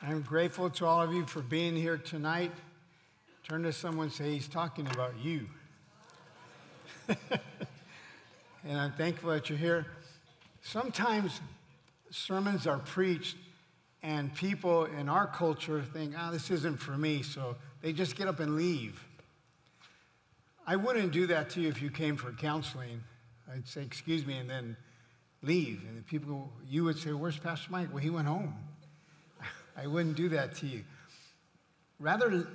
I'm grateful to all of you for being here tonight. Turn to someone and say, He's talking about you. and I'm thankful that you're here. Sometimes sermons are preached, and people in our culture think, oh, this isn't for me, so they just get up and leave. I wouldn't do that to you if you came for counseling. I'd say, excuse me, and then leave. And the people, you would say, where's Pastor Mike? Well, he went home. I wouldn't do that to you. Rather,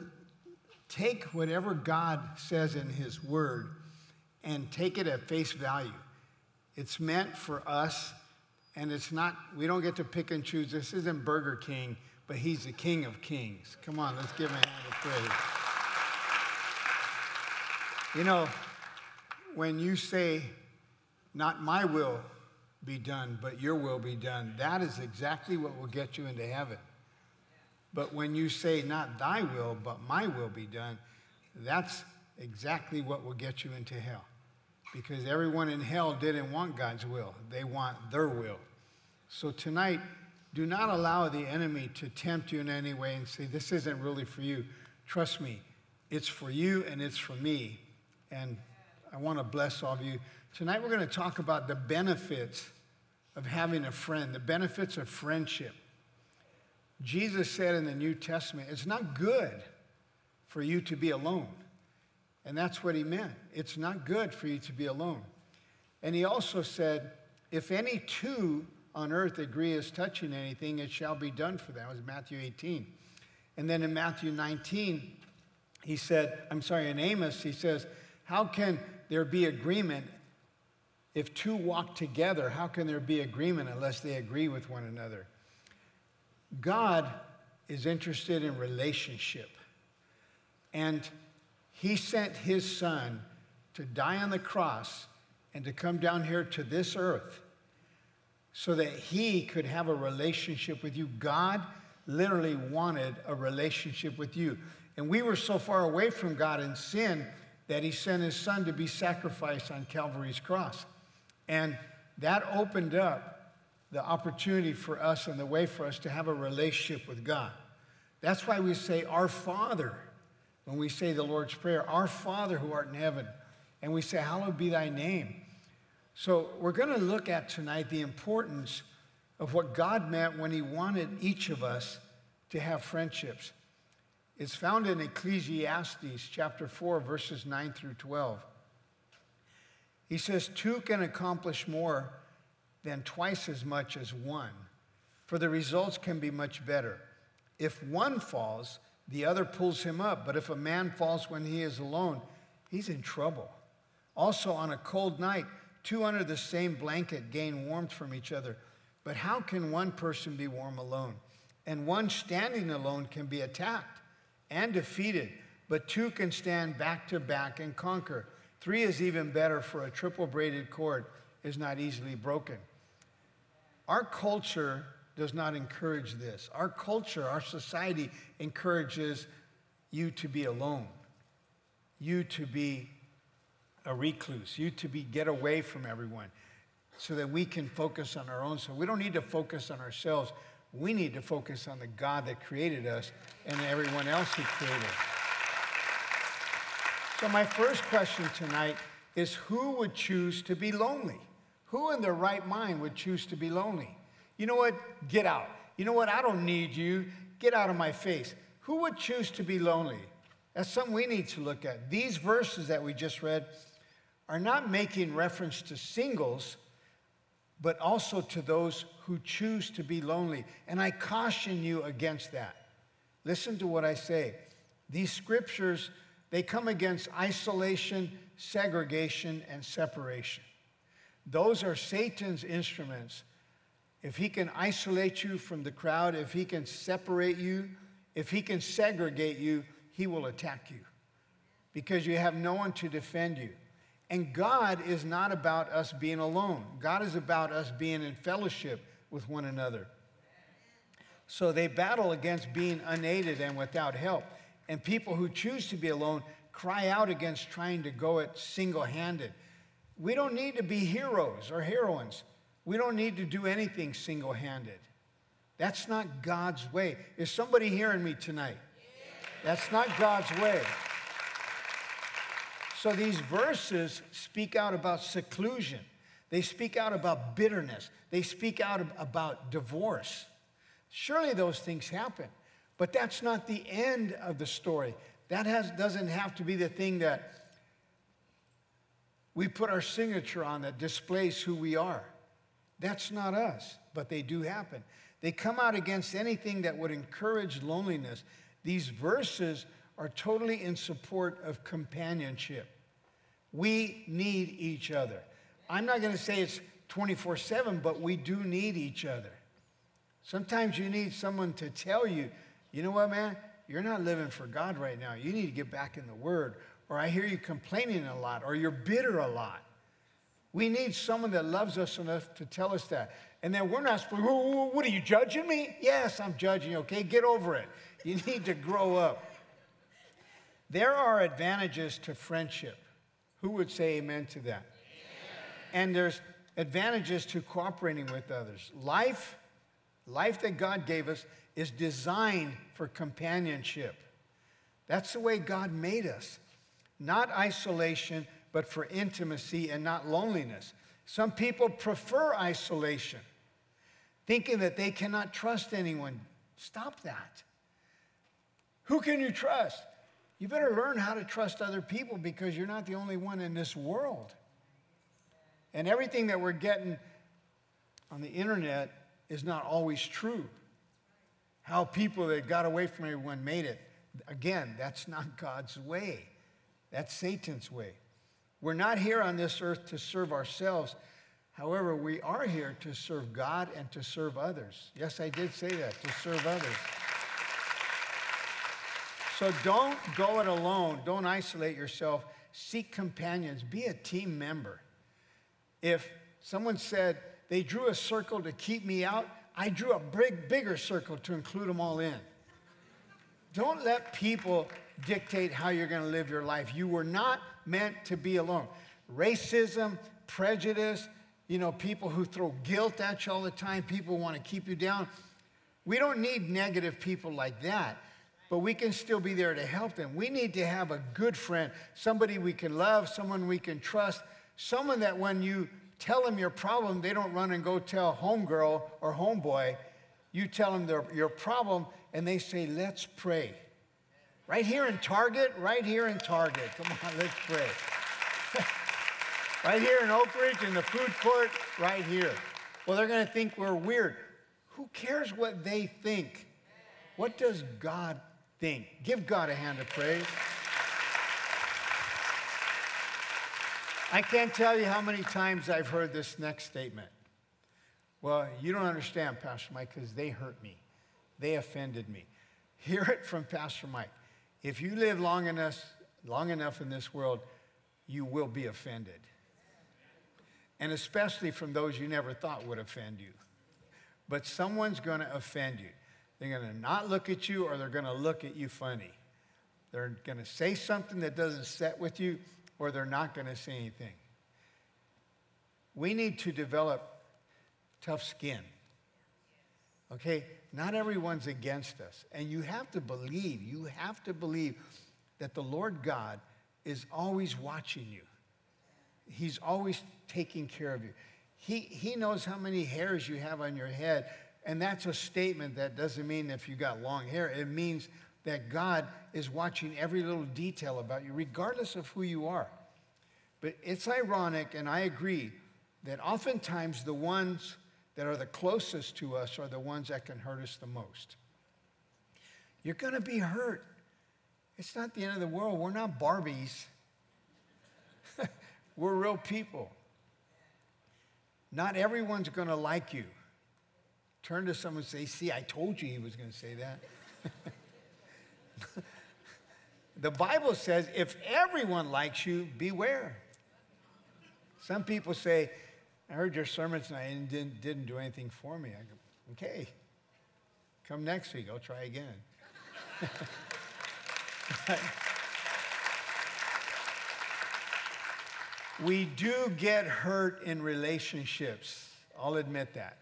take whatever God says in His Word and take it at face value. It's meant for us, and it's not, we don't get to pick and choose. This isn't Burger King, but He's the King of Kings. Come on, let's give Him a hand of praise. You know, when you say, not my will be done, but your will be done, that is exactly what will get you into heaven. But when you say, Not thy will, but my will be done, that's exactly what will get you into hell. Because everyone in hell didn't want God's will, they want their will. So tonight, do not allow the enemy to tempt you in any way and say, This isn't really for you. Trust me, it's for you and it's for me. And I want to bless all of you. Tonight, we're going to talk about the benefits of having a friend, the benefits of friendship. Jesus said in the New Testament, it's not good for you to be alone. And that's what he meant. It's not good for you to be alone. And he also said, if any two on earth agree as touching anything, it shall be done for them. That was Matthew 18. And then in Matthew 19, he said, I'm sorry, in Amos, he says, How can there be agreement if two walk together? How can there be agreement unless they agree with one another? God is interested in relationship. And he sent his son to die on the cross and to come down here to this earth so that he could have a relationship with you. God literally wanted a relationship with you. And we were so far away from God in sin that he sent his son to be sacrificed on Calvary's cross. And that opened up the opportunity for us and the way for us to have a relationship with God. That's why we say, Our Father, when we say the Lord's Prayer, Our Father who art in heaven. And we say, Hallowed be thy name. So we're going to look at tonight the importance of what God meant when he wanted each of us to have friendships. It's found in Ecclesiastes chapter 4, verses 9 through 12. He says, Two can accomplish more than twice as much as one, for the results can be much better. If one falls, the other pulls him up, but if a man falls when he is alone, he's in trouble. Also, on a cold night, two under the same blanket gain warmth from each other. But how can one person be warm alone? And one standing alone can be attacked and defeated, but two can stand back to back and conquer. Three is even better, for a triple braided cord is not easily broken. Our culture does not encourage this. Our culture, our society encourages you to be alone, you to be a recluse, you to be get away from everyone so that we can focus on our own. So we don't need to focus on ourselves. We need to focus on the God that created us and everyone else He created. So, my first question tonight is who would choose to be lonely? Who in their right mind would choose to be lonely? You know what? Get out. You know what? I don't need you. Get out of my face. Who would choose to be lonely? That's something we need to look at. These verses that we just read are not making reference to singles, but also to those who choose to be lonely. And I caution you against that. Listen to what I say. These scriptures, they come against isolation, segregation, and separation. Those are Satan's instruments. If he can isolate you from the crowd, if he can separate you, if he can segregate you, he will attack you because you have no one to defend you. And God is not about us being alone, God is about us being in fellowship with one another. So they battle against being unaided and without help. And people who choose to be alone cry out against trying to go it single handed. We don't need to be heroes or heroines. We don't need to do anything single handed. That's not God's way. Is somebody hearing me tonight? That's not God's way. So these verses speak out about seclusion. They speak out about bitterness. They speak out about divorce. Surely those things happen. But that's not the end of the story. That has, doesn't have to be the thing that we put our signature on that displays who we are. That's not us, but they do happen. They come out against anything that would encourage loneliness. These verses are totally in support of companionship. We need each other. I'm not going to say it's 24 7, but we do need each other. Sometimes you need someone to tell you, you know what, man? You're not living for God right now. You need to get back in the Word. Or I hear you complaining a lot, or you're bitter a lot. We need someone that loves us enough to tell us that. And then we're not supposed, what are you judging me? Yes, I'm judging you, okay? Get over it. You need to grow up. There are advantages to friendship. Who would say amen to that? Amen. And there's advantages to cooperating with others. Life, life that God gave us is designed for companionship. That's the way God made us. Not isolation, but for intimacy and not loneliness. Some people prefer isolation, thinking that they cannot trust anyone. Stop that. Who can you trust? You better learn how to trust other people because you're not the only one in this world. And everything that we're getting on the internet is not always true. How people that got away from everyone made it. Again, that's not God's way. That's Satan's way. We're not here on this earth to serve ourselves. However, we are here to serve God and to serve others. Yes, I did say that, to serve others. So don't go it alone. Don't isolate yourself. Seek companions. Be a team member. If someone said they drew a circle to keep me out, I drew a big, bigger circle to include them all in. Don't let people dictate how you're going to live your life. You were not meant to be alone. Racism, prejudice, you know, people who throw guilt at you all the time, people want to keep you down. We don't need negative people like that, but we can still be there to help them. We need to have a good friend, somebody we can love, someone we can trust, someone that when you tell them your problem, they don't run and go tell homegirl or homeboy. You tell them their, your problem, and they say, Let's pray. Right here in Target, right here in Target. Come on, let's pray. right here in Oak Ridge, in the food court, right here. Well, they're going to think we're weird. Who cares what they think? What does God think? Give God a hand of praise. I can't tell you how many times I've heard this next statement. Well, you don't understand, Pastor Mike, because they hurt me. They offended me. Hear it from Pastor Mike. If you live long enough, long enough in this world, you will be offended. And especially from those you never thought would offend you. But someone's going to offend you. They're going to not look at you or they're going to look at you funny. They're going to say something that doesn't set with you or they're not going to say anything. We need to develop tough skin. Okay? Not everyone's against us. And you have to believe, you have to believe that the Lord God is always watching you. He's always taking care of you. He, he knows how many hairs you have on your head. And that's a statement that doesn't mean if you got long hair. It means that God is watching every little detail about you, regardless of who you are. But it's ironic, and I agree, that oftentimes the ones that are the closest to us are the ones that can hurt us the most. You're going to be hurt. It's not the end of the world. We're not Barbies, we're real people. Not everyone's going to like you. Turn to someone and say, See, I told you he was going to say that. the Bible says, if everyone likes you, beware. Some people say, I heard your sermon tonight and didn't, didn't do anything for me. I go, okay, come next week, I'll try again. we do get hurt in relationships. I'll admit that.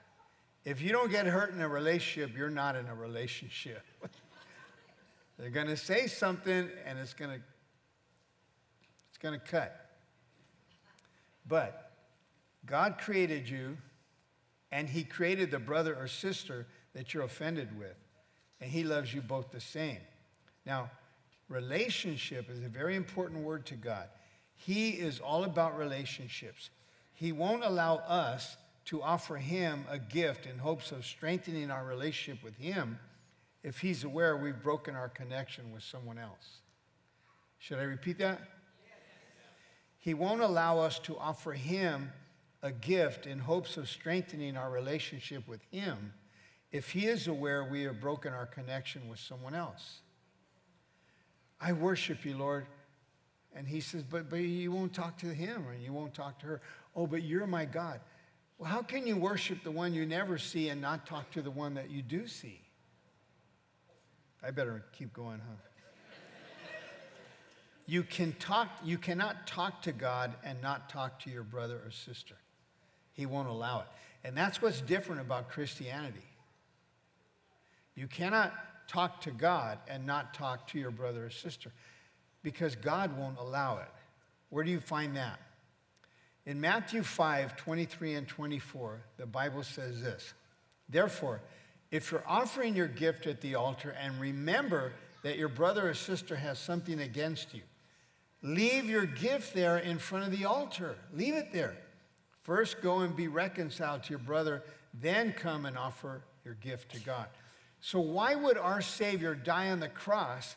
If you don't get hurt in a relationship, you're not in a relationship. They're going to say something and it's going to it's going to cut. But God created you and he created the brother or sister that you're offended with. And he loves you both the same. Now, relationship is a very important word to God. He is all about relationships. He won't allow us to offer him a gift in hopes of strengthening our relationship with him if he's aware we've broken our connection with someone else. Should I repeat that? He won't allow us to offer him a gift in hopes of strengthening our relationship with him if he is aware we have broken our connection with someone else. I worship you, Lord. And he says, but, but you won't talk to him and you won't talk to her. Oh, but you're my God. Well, how can you worship the one you never see and not talk to the one that you do see? I better keep going, huh? you can talk, you cannot talk to God and not talk to your brother or sister. He won't allow it. And that's what's different about Christianity. You cannot talk to God and not talk to your brother or sister because God won't allow it. Where do you find that? In Matthew 5 23 and 24, the Bible says this Therefore, if you're offering your gift at the altar and remember that your brother or sister has something against you, leave your gift there in front of the altar. Leave it there. First, go and be reconciled to your brother, then come and offer your gift to God. So, why would our Savior die on the cross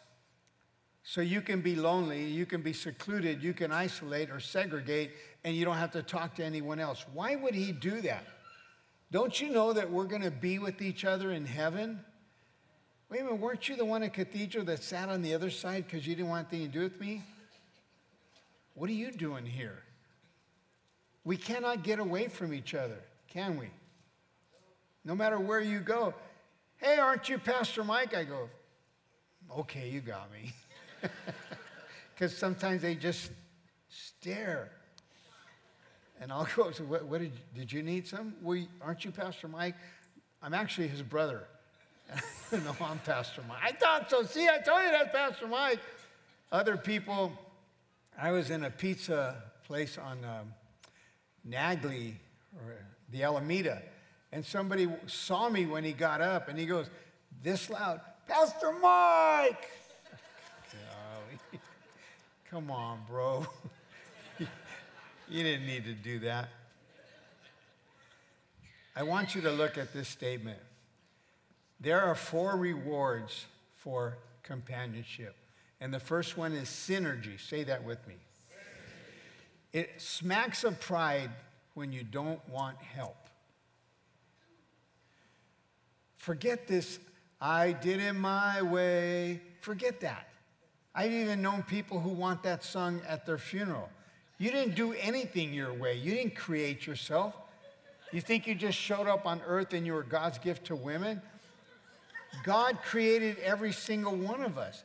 so you can be lonely, you can be secluded, you can isolate or segregate, and you don't have to talk to anyone else? Why would He do that? Don't you know that we're going to be with each other in heaven? Wait a minute, weren't you the one at Cathedral that sat on the other side because you didn't want anything to do with me? What are you doing here? We cannot get away from each other, can we? No matter where you go. Hey, aren't you Pastor Mike? I go, okay, you got me. Because sometimes they just stare. And I'll go, so what, what did, did you need some? We, aren't you Pastor Mike? I'm actually his brother. no, I'm Pastor Mike. I thought so. See, I told you that's Pastor Mike. Other people, I was in a pizza place on um, Naglee or the Alameda, and somebody saw me when he got up and he goes, this loud, Pastor Mike! Come on, bro. you didn't need to do that. I want you to look at this statement. There are four rewards for companionship. And the first one is synergy. Say that with me. It smacks of pride when you don't want help. Forget this, I did it my way. Forget that. I've even known people who want that sung at their funeral. You didn't do anything your way, you didn't create yourself. You think you just showed up on earth and you were God's gift to women? God created every single one of us.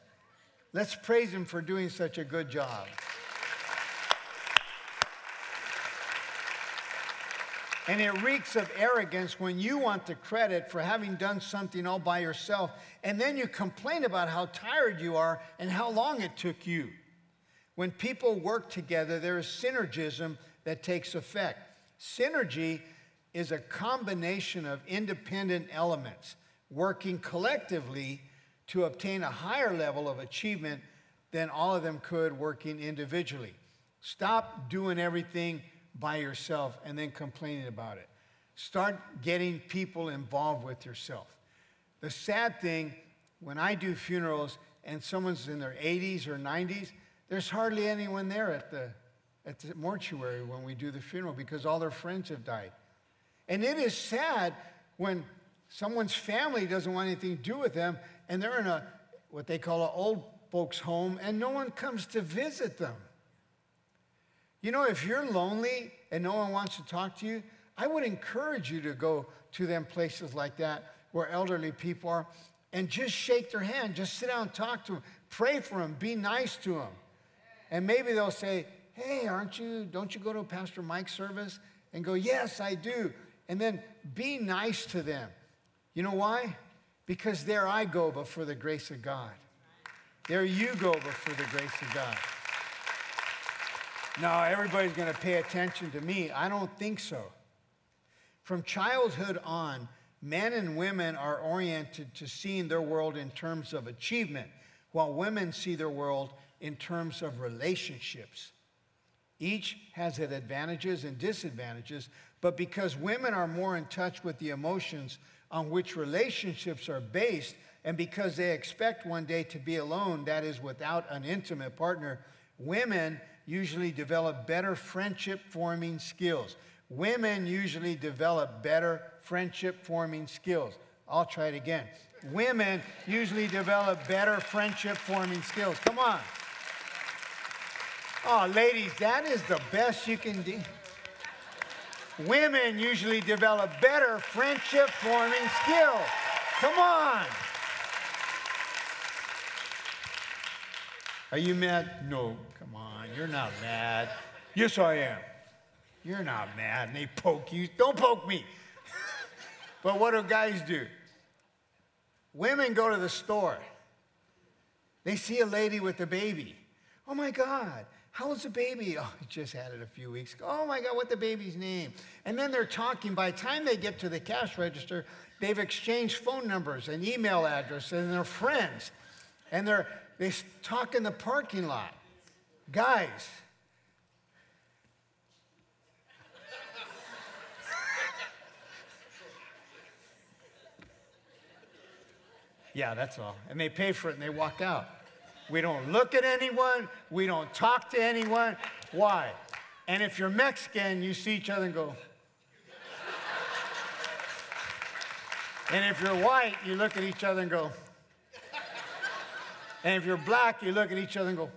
Let's praise Him for doing such a good job. And it reeks of arrogance when you want the credit for having done something all by yourself, and then you complain about how tired you are and how long it took you. When people work together, there is synergism that takes effect. Synergy is a combination of independent elements working collectively to obtain a higher level of achievement than all of them could working individually. Stop doing everything by yourself and then complaining about it. Start getting people involved with yourself. The sad thing, when I do funerals and someone's in their 80s or 90s, there's hardly anyone there at the, at the mortuary when we do the funeral because all their friends have died. And it is sad when someone's family doesn't want anything to do with them and they're in a what they call an old folks home and no one comes to visit them. You know, if you're lonely and no one wants to talk to you, I would encourage you to go to them places like that where elderly people are and just shake their hand, just sit down and talk to them, pray for them, be nice to them. And maybe they'll say, Hey, aren't you, don't you go to Pastor Mike's service? And go, Yes, I do. And then be nice to them. You know why? Because there I go, but for the grace of God. There you go, but for the grace of God. No, everybody's going to pay attention to me. I don't think so. From childhood on, men and women are oriented to seeing their world in terms of achievement, while women see their world in terms of relationships. Each has its advantages and disadvantages, but because women are more in touch with the emotions on which relationships are based, and because they expect one day to be alone, that is, without an intimate partner, women usually develop better friendship forming skills. Women usually develop better friendship forming skills. I'll try it again. Women usually develop better friendship forming skills. Come on. Oh, ladies, that is the best you can do. Women usually develop better friendship forming skills. Come on. Are you mad? No. You're not mad. Yes, I am. You're not mad. And they poke you. Don't poke me. but what do guys do? Women go to the store. They see a lady with a baby. Oh my God, How's the baby? Oh, I just had it a few weeks ago. Oh my God, what the baby's name? And then they're talking. By the time they get to the cash register, they've exchanged phone numbers and email addresses, and they're friends. And they're they talk in the parking lot. Guys, yeah, that's all. And they pay for it and they walk out. We don't look at anyone. We don't talk to anyone. Why? And if you're Mexican, you see each other and go. and if you're white, you look at each other and go. And if you're black, you look at each other and go,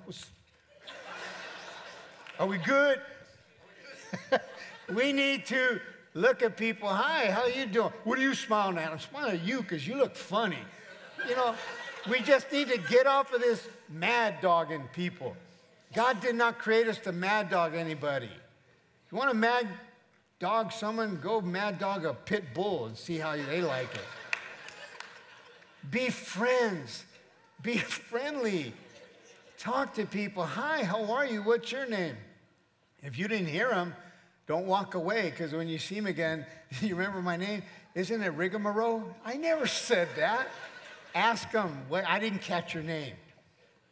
Are we good? we need to look at people. Hi, how are you doing? What are you smiling at? I'm smiling at you because you look funny. You know, we just need to get off of this mad dogging people. God did not create us to mad dog anybody. If you want to mad dog someone, go mad dog a pit bull and see how they like it. Be friends. Be friendly. Talk to people. Hi, how are you? What's your name? If you didn't hear them, don't walk away because when you see him again, you remember my name? Isn't it Rigmarole? I never said that. Ask them, what, I didn't catch your name.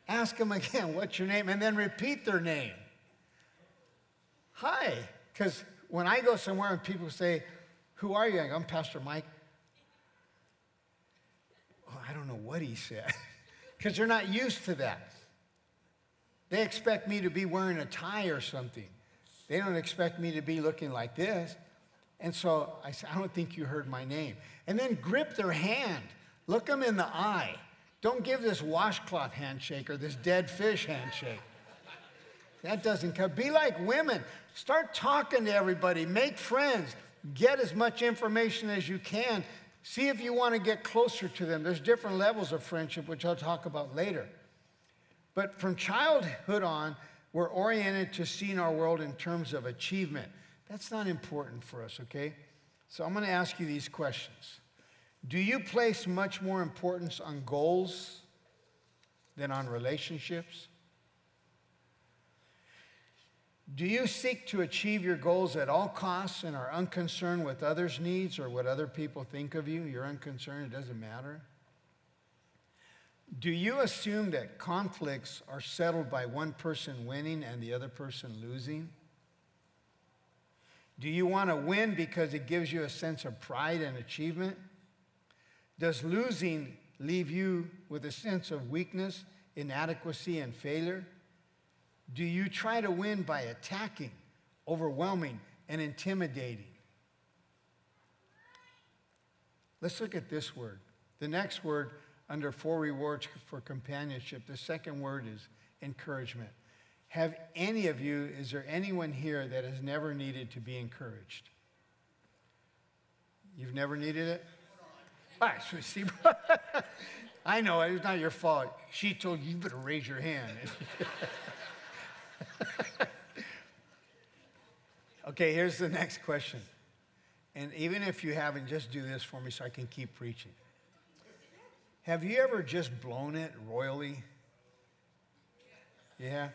Ask them again, what's your name? And then repeat their name. Hi. Because when I go somewhere and people say, Who are you? I go, I'm Pastor Mike. Oh, I don't know what he said. Because they're not used to that. They expect me to be wearing a tie or something. They don't expect me to be looking like this. And so I said, I don't think you heard my name. And then grip their hand. Look them in the eye. Don't give this washcloth handshake or this dead fish handshake. That doesn't come. Be like women. Start talking to everybody. Make friends. Get as much information as you can. See if you want to get closer to them. There's different levels of friendship, which I'll talk about later. But from childhood on, we're oriented to seeing our world in terms of achievement. That's not important for us, okay? So I'm going to ask you these questions. Do you place much more importance on goals than on relationships? Do you seek to achieve your goals at all costs and are unconcerned with others' needs or what other people think of you? You're unconcerned, it doesn't matter. Do you assume that conflicts are settled by one person winning and the other person losing? Do you want to win because it gives you a sense of pride and achievement? Does losing leave you with a sense of weakness, inadequacy, and failure? Do you try to win by attacking, overwhelming, and intimidating? Let's look at this word. The next word under four rewards for companionship, the second word is encouragement. Have any of you, is there anyone here that has never needed to be encouraged? You've never needed it? see, I know it's not your fault. She told you, you better raise your hand. okay, here's the next question And even if you haven't, just do this for me so I can keep preaching. Have you ever just blown it royally? Yeah?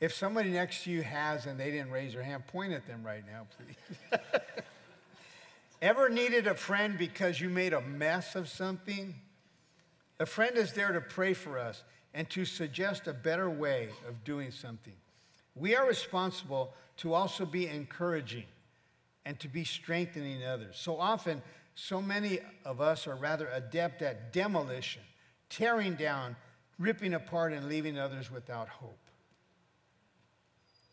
If somebody next to you has and they didn't raise their hand, point at them right now, please. Ever needed a friend because you made a mess of something? A friend is there to pray for us and to suggest a better way of doing something. We are responsible to also be encouraging and to be strengthening others. So often, so many of us are rather adept at demolition, tearing down, ripping apart, and leaving others without hope.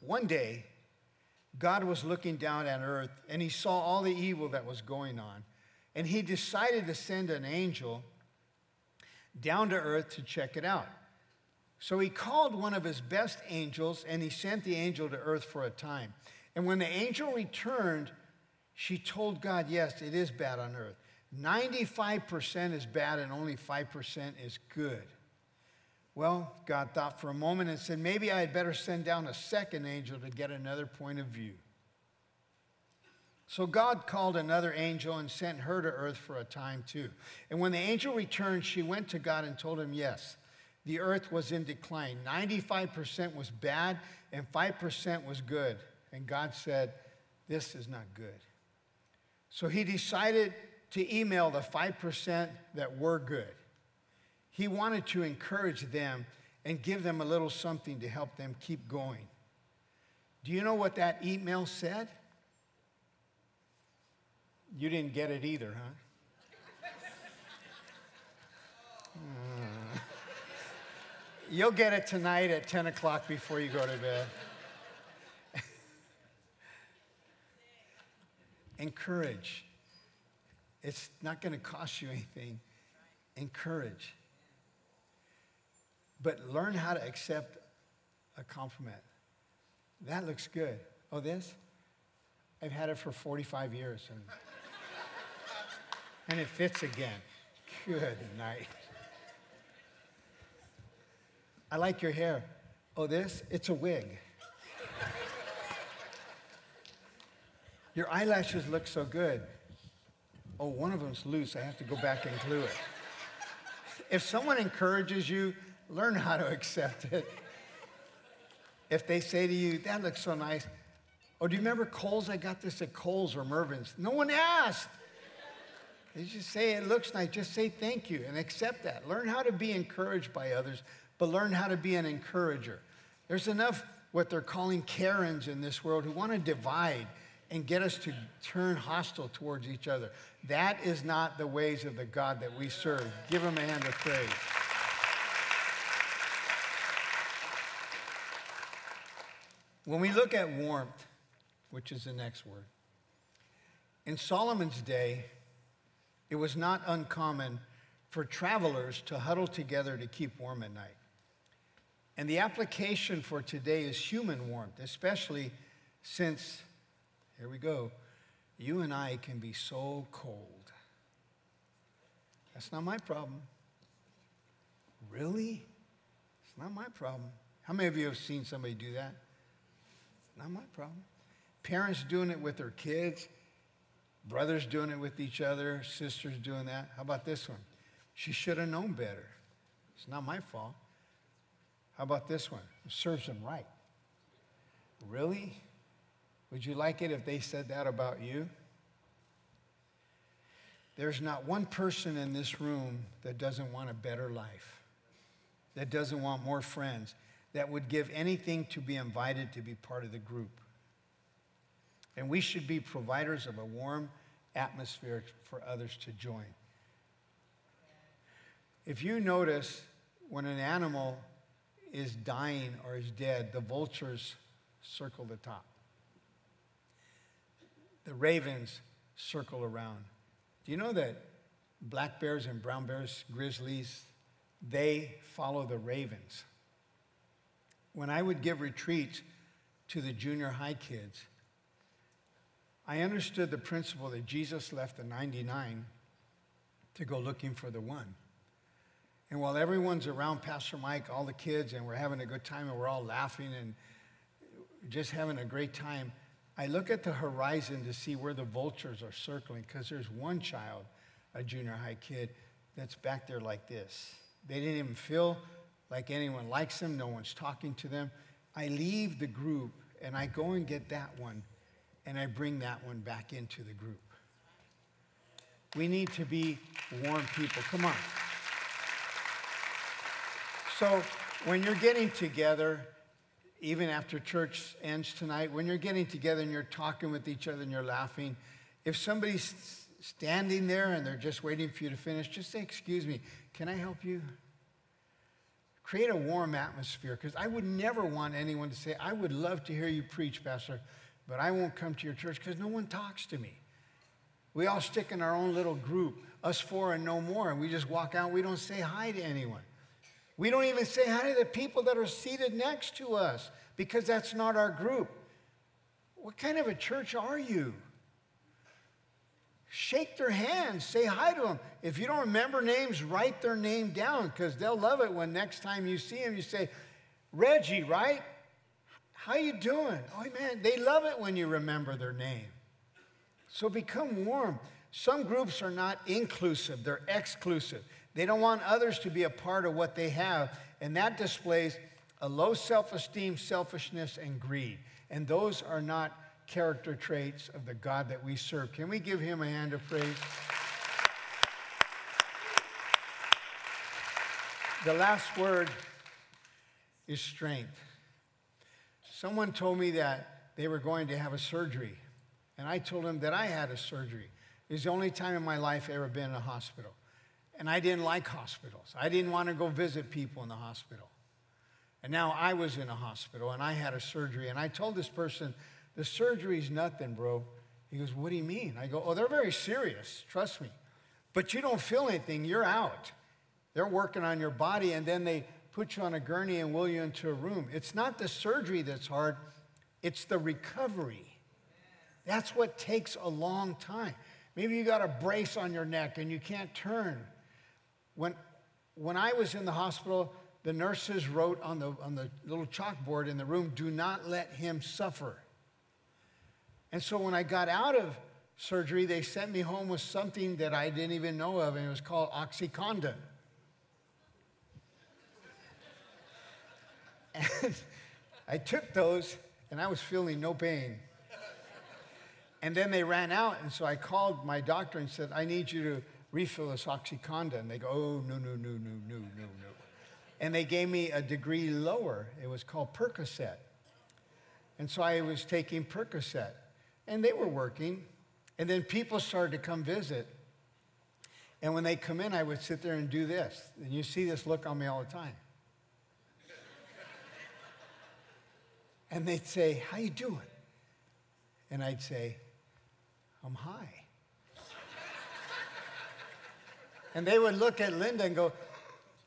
One day, God was looking down at earth and he saw all the evil that was going on. And he decided to send an angel down to earth to check it out. So he called one of his best angels and he sent the angel to earth for a time. And when the angel returned, she told God, Yes, it is bad on earth. 95% is bad and only 5% is good. Well, God thought for a moment and said, maybe I had better send down a second angel to get another point of view. So God called another angel and sent her to earth for a time too. And when the angel returned, she went to God and told him, yes, the earth was in decline. 95% was bad and 5% was good. And God said, this is not good. So he decided to email the 5% that were good. He wanted to encourage them and give them a little something to help them keep going. Do you know what that email said? You didn't get it either, huh? Uh, you'll get it tonight at 10 o'clock before you go to bed. Encourage. It's not going to cost you anything. Encourage. But learn how to accept a compliment. That looks good. Oh, this? I've had it for 45 years and, and it fits again. Good night. I like your hair. Oh, this? It's a wig. Your eyelashes look so good. Oh, one of them's loose. I have to go back and glue it. If someone encourages you, learn how to accept it. If they say to you, that looks so nice. Oh, do you remember Kohl's? I got this at Kohl's or Mervyn's. No one asked. They just say it looks nice. Just say thank you and accept that. Learn how to be encouraged by others, but learn how to be an encourager. There's enough what they're calling Karens in this world who want to divide and get us to turn hostile towards each other. That is not the ways of the God that we serve. Give him a hand of praise. When we look at warmth, which is the next word, in Solomon's day, it was not uncommon for travelers to huddle together to keep warm at night. And the application for today is human warmth, especially since, here we go, you and I can be so cold. That's not my problem. Really? It's not my problem. How many of you have seen somebody do that? Not my problem. Parents doing it with their kids, brothers doing it with each other, sisters doing that. How about this one? She should have known better. It's not my fault. How about this one? It serves them right. Really? Would you like it if they said that about you? There's not one person in this room that doesn't want a better life, that doesn't want more friends, that would give anything to be invited to be part of the group. And we should be providers of a warm atmosphere for others to join. If you notice when an animal is dying or is dead, the vultures circle the top. The ravens circle around. Do you know that black bears and brown bears, grizzlies, they follow the ravens? when I would give retreats to the junior high kids, I understood the principle that Jesus left the 99 to go looking for the one. And while everyone's around Pastor Mike, all the kids, and we're having a good time and we're all laughing and just having a great time, I look at the horizon to see where the vultures are circling because there's one child, a junior high kid, that's back there like this. They didn't even feel like anyone likes them, no one's talking to them. I leave the group and I go and get that one and I bring that one back into the group. We need to be warm people. Come on. So, when you're getting together, even after church ends tonight, when you're getting together and you're talking with each other and you're laughing, if somebody's standing there and they're just waiting for you to finish, just say, Excuse me, can I help you? Create a warm atmosphere because I would never want anyone to say, I would love to hear you preach, Pastor, but I won't come to your church because no one talks to me. We all stick in our own little group, us four and no more, and we just walk out. We don't say hi to anyone. We don't even say hi to the people that are seated next to us because that's not our group. What kind of a church are you? Shake their hands, say hi to them. If you don't remember names, write their name down because they'll love it when next time you see them, you say, Reggie, right? How you doing? Oh man, they love it when you remember their name. So become warm. Some groups are not inclusive, they're exclusive. They don't want others to be a part of what they have, and that displays a low self esteem, selfishness, and greed. And those are not character traits of the God that we serve. Can we give him a hand of praise? The last word is strength. Someone told me that they were going to have a surgery, and I told them that I had a surgery. It was the only time in my life I ever been in a hospital. And I didn't like hospitals. I didn't want to go visit people in the hospital. And now I was in a hospital and I had a surgery. And I told this person, the surgery's nothing, bro. He goes, What do you mean? I go, Oh, they're very serious. Trust me. But you don't feel anything. You're out. They're working on your body and then they put you on a gurney and wheel you into a room. It's not the surgery that's hard, it's the recovery. That's what takes a long time. Maybe you got a brace on your neck and you can't turn. When, when I was in the hospital, the nurses wrote on the, on the little chalkboard in the room, do not let him suffer. And so when I got out of surgery, they sent me home with something that I didn't even know of, and it was called Oxycontin. And I took those, and I was feeling no pain. And then they ran out, and so I called my doctor and said, I need you to refill this Oxycontin. They go, oh, no, no, no, no, no, no, no. And they gave me a degree lower. It was called Percocet. And so I was taking Percocet, and they were working. And then people started to come visit. And when they come in, I would sit there and do this. And you see this look on me all the time. and they'd say, how you doing? And I'd say, I'm high. And they would look at Linda and go,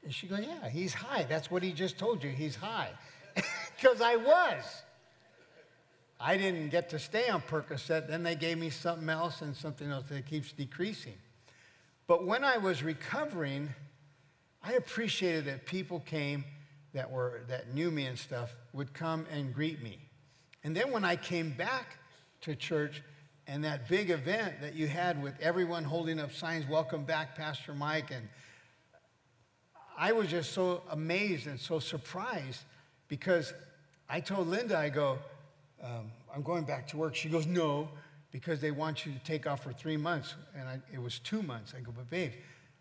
and she go, yeah, he's high. That's what he just told you. He's high. Because I was. I didn't get to stay on Percocet. Then they gave me something else and something else that keeps decreasing. But when I was recovering, I appreciated that people came that were that knew me and stuff would come and greet me. And then when I came back to church, and that big event that you had with everyone holding up signs, welcome back, Pastor Mike. And I was just so amazed and so surprised because I told Linda, I go, um, I'm going back to work. She goes, no, because they want you to take off for three months. And I, it was two months. I go, but babe,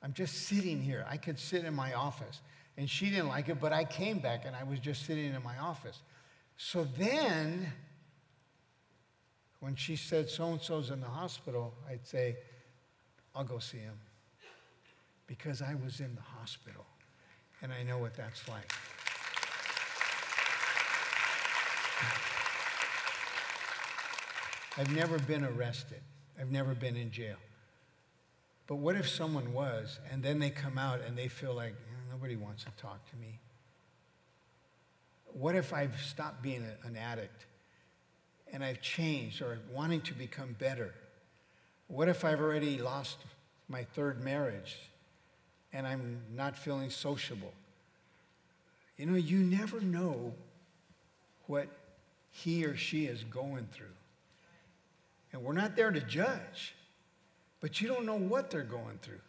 I'm just sitting here. I could sit in my office. And she didn't like it, but I came back and I was just sitting in my office. So then when she said so and so's in the hospital, I'd say, I'll go see him. Because I was in the hospital and I know what that's like. I've never been arrested, I've never been in jail. But what if someone was and then they come out and they feel like nobody wants to talk to me? What if I've stopped being a, an addict and I've changed or wanting to become better? What if I've already lost my third marriage and I'm not feeling sociable? You know, you never know what he or she is going through. And we're not there to judge, but you don't know what they're going through.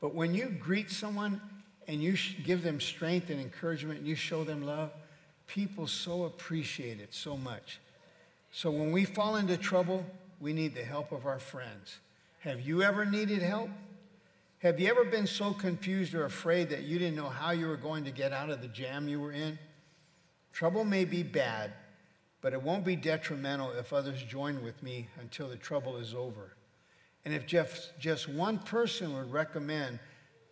But when you greet someone and you give them strength and encouragement and you show them love, people so appreciate it so much. So when we fall into trouble, we need the help of our friends. Have you ever needed help? Have you ever been so confused or afraid that you didn't know how you were going to get out of the jam you were in? Trouble may be bad, but it won't be detrimental if others join with me until the trouble is over. And if just, just one person would recommend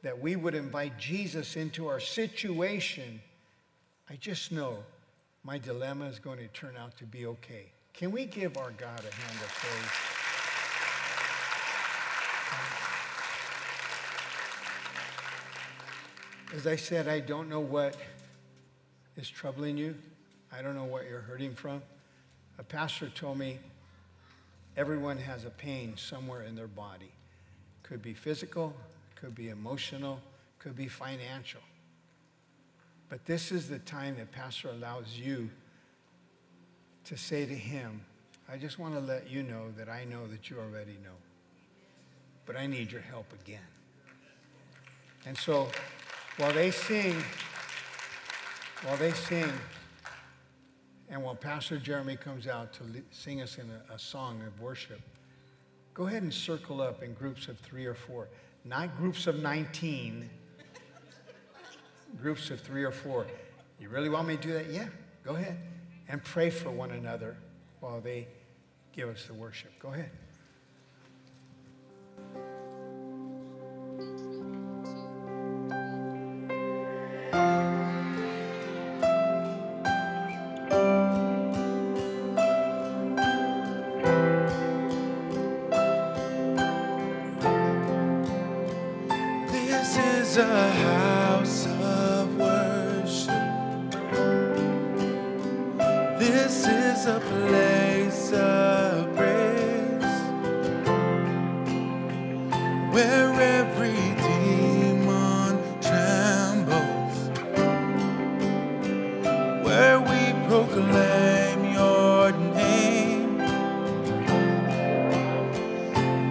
that we would invite Jesus into our situation, I just know my dilemma is going to turn out to be okay. Can we give our God a hand of praise? As I said, I don't know what is troubling you. I don't know what you're hurting from. A pastor told me everyone has a pain somewhere in their body. Could be physical, could be emotional, could be financial. But this is the time that pastor allows you to say to him, I just want to let you know that I know that you already know. But I need your help again. And so while they sing, while they sing, and while Pastor Jeremy comes out to sing us in a, a song of worship, go ahead and circle up in groups of three or four, not groups of 19, groups of three or four. You really want me to do that? Yeah, go ahead. And pray for one another while they give us the worship. Go ahead.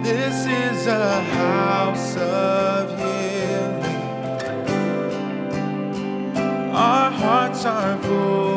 This is a house of miracles.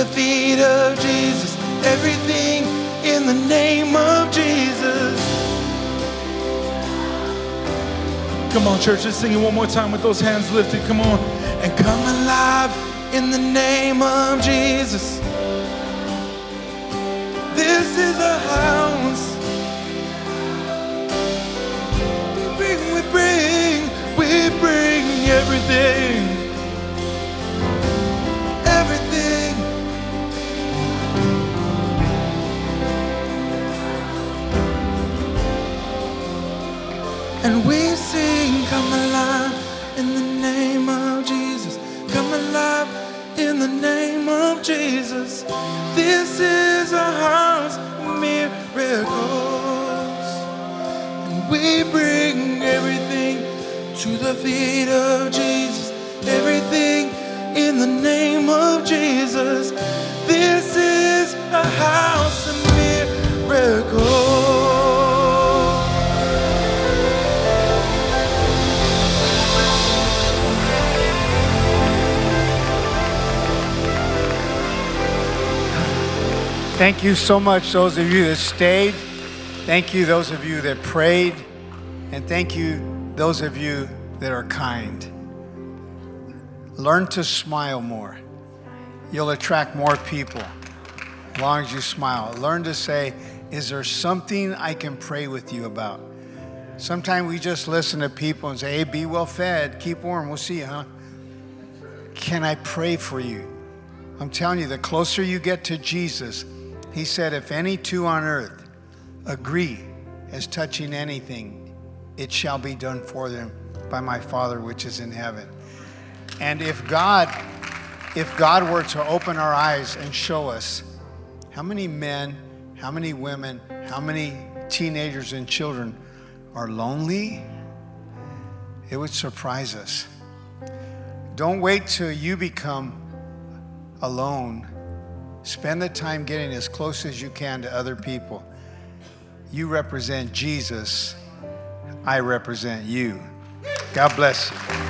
The feet of Jesus. Everything in the name of Jesus. Come on, church, let's sing it one more time with those hands lifted. Come on. And come alive in the name of Jesus. This is a house. We bring, we bring, we bring everything. And we sing, come alive in the name of Jesus. Come alive in the name of Jesus. This is a house of miracles. And we bring everything to the feet of Jesus. Everything in the name of Jesus. This is a house of miracles. Thank you so much, those of you that stayed. Thank you, those of you that prayed. And thank you, those of you that are kind. Learn to smile more. You'll attract more people as long as you smile. Learn to say, Is there something I can pray with you about? Sometimes we just listen to people and say, Hey, be well fed, keep warm, we'll see you, huh? Can I pray for you? I'm telling you, the closer you get to Jesus, he said, If any two on earth agree as touching anything, it shall be done for them by my Father which is in heaven. And if God, if God were to open our eyes and show us how many men, how many women, how many teenagers and children are lonely, it would surprise us. Don't wait till you become alone. Spend the time getting as close as you can to other people. You represent Jesus. I represent you. God bless you.